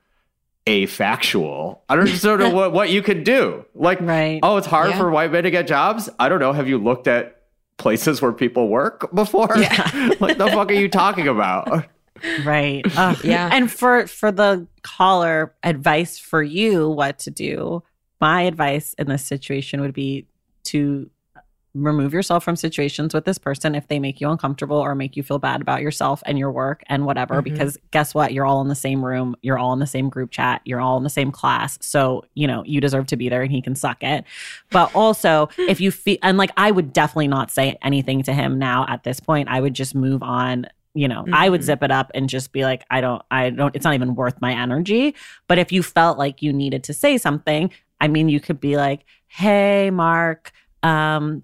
a factual, I don't sort [LAUGHS] of what, what you could do. Like Right. oh, it's hard Yeah. for white men to get jobs. I don't know. Have you looked at places where people work before? Yeah. [LAUGHS] what the fuck are you talking about? [LAUGHS] Right. Ugh. Yeah. And for for the caller, advice for you what to do. My advice in this situation would be to remove yourself from situations with this person if they make you uncomfortable or make you feel bad about yourself and your work and whatever Mhm. because guess what? You're all in the same room. You're all in the same group chat. You're all in the same class. So you know you deserve to be there and he can suck it. But also [LAUGHS] if you feel and like i would definitely not say anything to him now at this point. I would just move on you know. I would Mhm. zip it up and just be like i don't i don't it's not even worth my energy. But if you felt like you needed to say something i mean you could be like hey mark um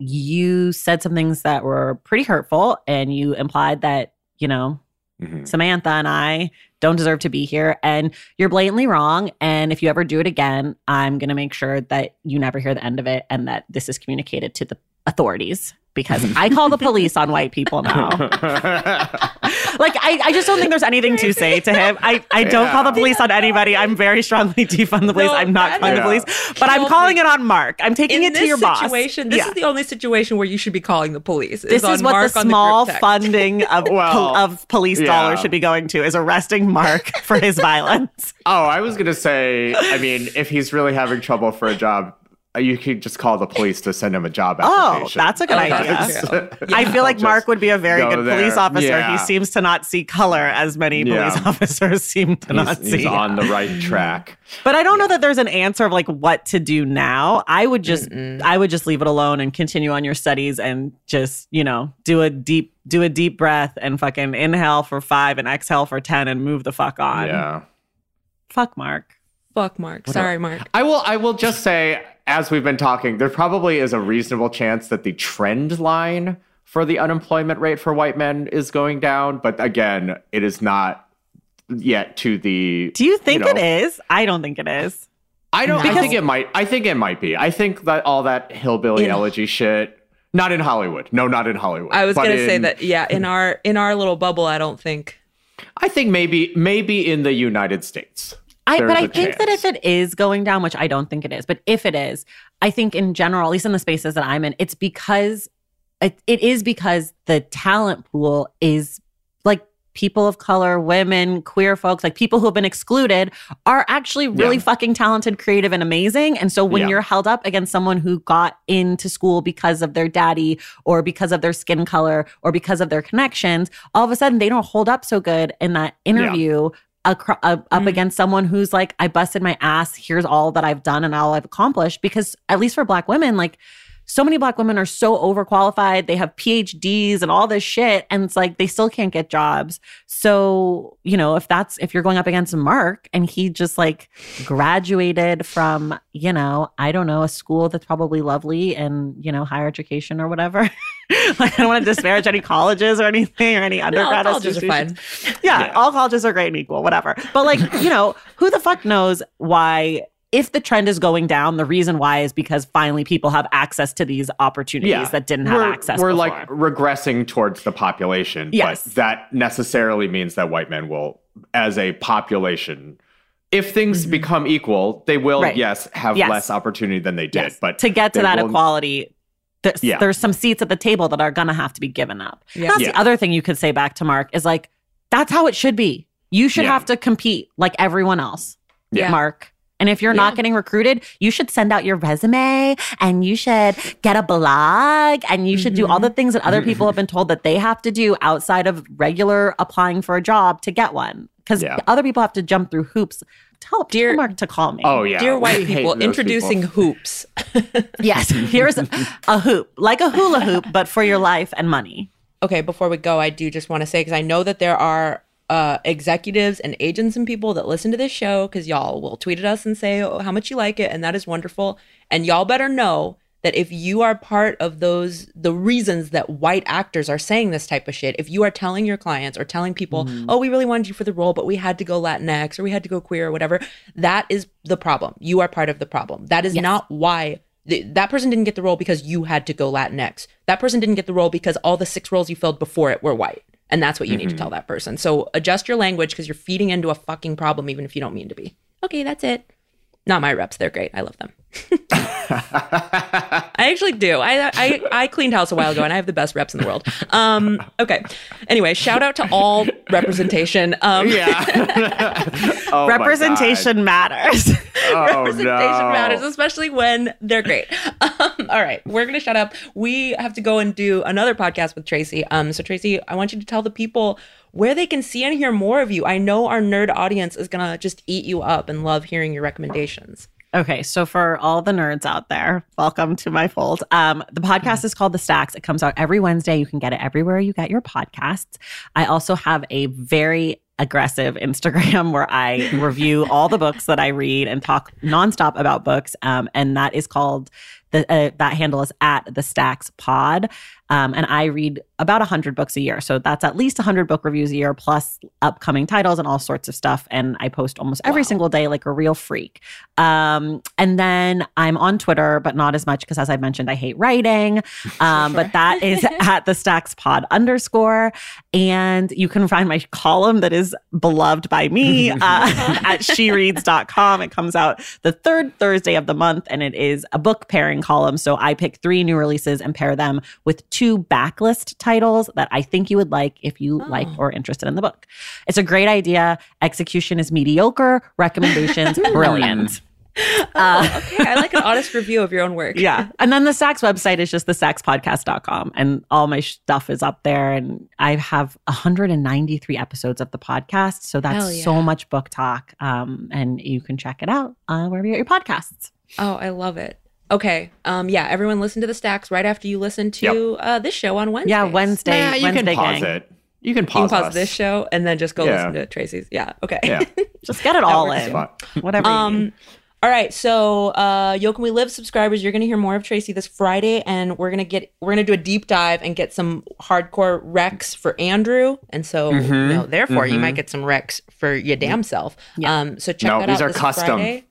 you said some things that were pretty hurtful and you implied that you know Mhm. Samantha and I don't deserve to be here. And you're blatantly wrong. And if you ever do it again, I'm going to make sure that you never hear the end of it and that this is communicated to the authorities because I call the police on white people now. [LAUGHS] Like, I, I just don't think there's anything to say to him. I, I don't call the police on anybody. I'm very strongly [LAUGHS] defund the police. No, I'm not calling the police, but I'm calling me. it on Mark. I'm taking in it to this your boss. situation, this Yeah. is the only situation where you should be calling the police. This on is what Mark the small group text. funding of, [LAUGHS] Well, pol- of police yeah. dollars should be going to is arresting Mark for his violence. Oh, I was gonna say. I mean, if he's really having trouble for a job, Uh, you could just call the police to send him a job Oh, that's a good Oh, idea. [LAUGHS] that's true. I feel like Mark would be a very go good there. police officer. Yeah. He seems to not see color as many Yeah. police [LAUGHS] officers seem to not He's, see. he's on the right track. But I don't know that there's an answer of like what to do now. I would just Mm-mm. I would just leave it alone and continue on your studies and just, you know, do a deep do a deep breath and fucking inhale for 5 and exhale for 10 and move the fuck on. Yeah. Fuck Mark. Fuck Mark. Sorry, Mark. I will. I will just say, as we've been talking, there probably is a reasonable chance that the trend line for the unemployment rate for white men is going down. But again, it is not yet to the. Do you think know, it is? I don't think it is. I don't. I Because- think it might. I think it might be. I think that all that hillbilly In- elegy shit. Not in Hollywood. No, not in Hollywood. I was gonna say that. Yeah, in our in our little bubble, I don't think. I think maybe maybe in the United States. I, but I think that if it is going down, which I don't think it is, but if it is, I think in general, at least in the spaces that I'm in, it's because it, it is because the talent pool is like people of color, women, queer folks, like people who have been excluded are actually really Yeah. fucking talented, creative, and amazing. And so when Yeah. you're held up against someone who got into school because of their daddy or because of their skin color or because of their connections, all of a sudden they don't hold up so good in that interview acro- up Mm. against someone who's like, I busted my ass. Here's all that I've done and all I've accomplished. Because at least for Black women, like so many Black women are so overqualified. They have PhDs and all this shit, and it's like they still can't get jobs. So you know, if that's if you're going up against Mark and he just like graduated from you know I don't know a school that's probably lovely and you know higher education or whatever. [LAUGHS] like I don't want to disparage any colleges or anything or any No, undergrad colleges are institutions fine. yeah, Yeah. all colleges are great and equal, whatever. But like, you know, who the fuck knows why if the trend is going down, the reason why is because finally people have access to these opportunities Yeah. that didn't have we're, access. We're before. like regressing towards the population, Yes. but that necessarily means that white men will, as a population, if things Mhm. become equal, they will, Right. yes, have Yes. less opportunity than they did. Yes. But to get to that will- equality, there's, Yeah. there's some seats at the table that are gonna have to be given up. Yeah. That's Yeah. the other thing you could say back to Mark is like, that's how it should be. You should Yeah. have to compete like everyone else. Yeah. Mark. And if you're not getting recruited, you should send out your resume and you should get a blog and you should do all Mhm. the things that other people have been told that they have to do outside of regular applying for a job to get one. Because Yeah. other people have to jump through hoops. Tell, Dear- Mark to call me. oh yeah, Dear we white hate people, introducing people. hoops. [LAUGHS] yes. Here's a, a hoop, like a hula hoop, but for your life and money. okay, before we go, I do just want to say because I know that there are uh, executives and agents and people that listen to this show because y'all will tweet at us and say oh, how much you like it, and that is wonderful. And y'all better know that if you are part of those the reasons that white actors are saying this type of shit, if you are telling your clients or telling people, oh, we really wanted you for the role, but we had to go Latinx or we had to go queer or whatever, that is the problem. You are part of the problem. That is Yes. not why that person didn't get the role because you had to go Latinx. That person didn't get the role because all the six roles you filled before it were white. And that's what you need to mm-hmm. tell that person. So adjust your language because you're feeding into a fucking problem, even if you don't mean to be. Okay, that's it. Not my reps. They're great. I love them. I actually do. I, I I cleaned house a while ago, and I have the best reps in the world. Um, okay. Anyway, shout out to all representation. Um, yeah. [LAUGHS] [LAUGHS] Oh my Representation matters. God. Oh, [LAUGHS] representation no. matters, especially when they're great. Um, all right, we're gonna shut up. We have to go and do another podcast with Traci. Um, so Traci, I want you to tell the people where they can see and hear more of you. I know our nerd audience is gonna just eat you up and love hearing your recommendations. Okay, so for all the nerds out there, welcome to my fold. Um, the podcast is called The Stacks. It comes out every Wednesday. You can get it everywhere you get your podcasts. I also have a very aggressive Instagram [LAUGHS] where I review all the books that I read and talk nonstop about books. Um, and that is called the uh, that handle is at the Stacks Pod. Um, and I read about 100 books a year. So that's at least 100 book reviews a year, plus upcoming titles and all sorts of stuff. And I post almost every wow. single day like a real freak. Um, and then I'm on Twitter, but not as much because, as I mentioned, I hate writing. [LAUGHS] Um. But that is [LAUGHS] at the Stacks Pod underscore. And you can find my column that is beloved by me [LAUGHS] uh, at shereads.com. It comes out the third Thursday of the month, and it is a book pairing column. So I pick three new releases and pair them with two backlist titles that I think you would like if you oh. like or interested in the book. It's a great idea. Execution is mediocre. Recommendations [LAUGHS] brilliant. Oh, uh, okay. I like an honest review of your own work. Yeah. And then the Stacks website is just the stackspodcast.com and all my stuff is up there. And I have 193 episodes of the podcast. So that's yeah. so much book talk. Um, and you can check it out uh, wherever you get your podcasts. Oh, I love it. Okay. Um. Yeah. Everyone, listen to the stacks right after you listen to yep. uh, this show on Wednesday. Yeah, Wednesday. Nah, you Wednesday can pause gang. it. You can pause, you can pause this show and then just go yeah. listen to Traci's. Yeah. Okay. Yeah. [LAUGHS] just get it all in. Whatever. Um. All right, so uh, Yo Can We Live subscribers, you're going to hear more of Traci this Friday, and we're gonna get we're gonna do a deep dive and get some hardcore recs for Andrew, and so mm-hmm. you know, therefore mm-hmm. you might get some recs for your damn self. Yeah. Um, so check no, that these out. are custom. Friday.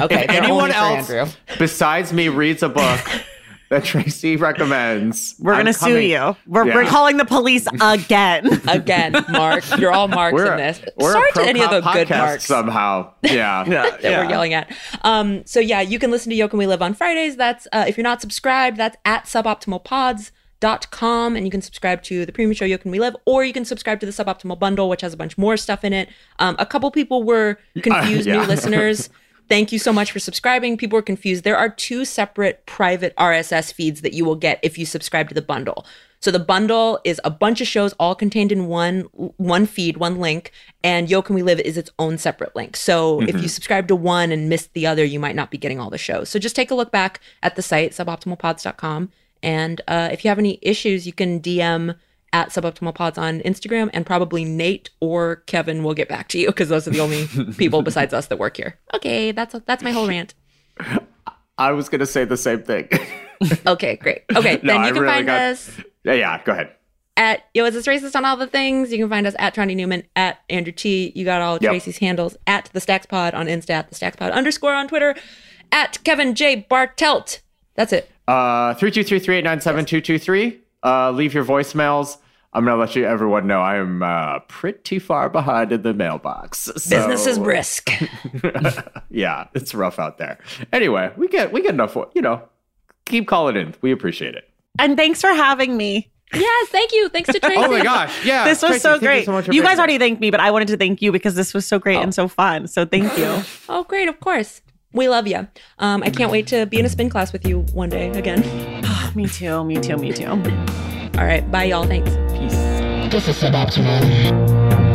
Okay, if anyone else besides me reads a book [LAUGHS] that Traci recommends, we're going to sue you. We're, yeah. we're calling the police again. [LAUGHS] again, Mark. You're all marks we're, in this. Sorry to any of the good marks somehow. Yeah, [LAUGHS] yeah that yeah. we're yelling at. Um, so yeah, you can listen to Yo Can We Live on Fridays. That's uh, if you're not subscribed, that's at suboptimalpods dot com and you can subscribe to the premium show Yo Can We Live or you can subscribe to the suboptimal bundle which has a bunch more stuff in it um, a couple people were confused uh, yeah. new listeners Thank you so much for subscribing. People were confused. There are two separate private RSS feeds that you will get if you subscribe to the bundle. So the bundle is a bunch of shows all contained in one one feed, one link, and Yo Can We Live is its own separate link. So mm-hmm. if you subscribe to one and missed the other, you might not be getting all the shows. So just take a look back at the site suboptimalpods.com, and uh, if you have any issues, you can DM at suboptimal pods on Instagram, and probably Nate or Kevin will get back to you because those are the only [LAUGHS] people besides us that work here. Okay, that's that's my whole rant. [LAUGHS] I was gonna say the same thing. [LAUGHS] okay, great. Okay, then no, you can really find got... us. Yeah, yeah, go ahead. At yo, is this racist on all the things? You can find us at Tawny Newsome, at Andrew Ti. You got all yep. Traci's handles at the Stacks Pod on Insta, at the Stacks Pod underscore on Twitter, at Kevin J Bartelt. That's it. Uh, three two three three eight nine seven two two three uh, leave your voicemails. I'm gonna let you everyone know I am uh, pretty far behind in the mailbox. So, Business is brisk. [LAUGHS] yeah, it's rough out there. Anyway, we get we get enough. You know, keep calling in. We appreciate it. And thanks for having me. Yes, thank you. Thanks to [LAUGHS] Traci. oh my gosh, yeah, [LAUGHS] this was Traci, so great. You, so you guys already thanked me, but I wanted to thank you because this was so great oh. and so fun. So thank you. oh, great! Of course. We love you. Um, I can't wait to be in a spin class with you one day again. [SIGHS] me too. Me too. Me too. All right. Bye, y'all. Thanks. Peace. This is suboptimal.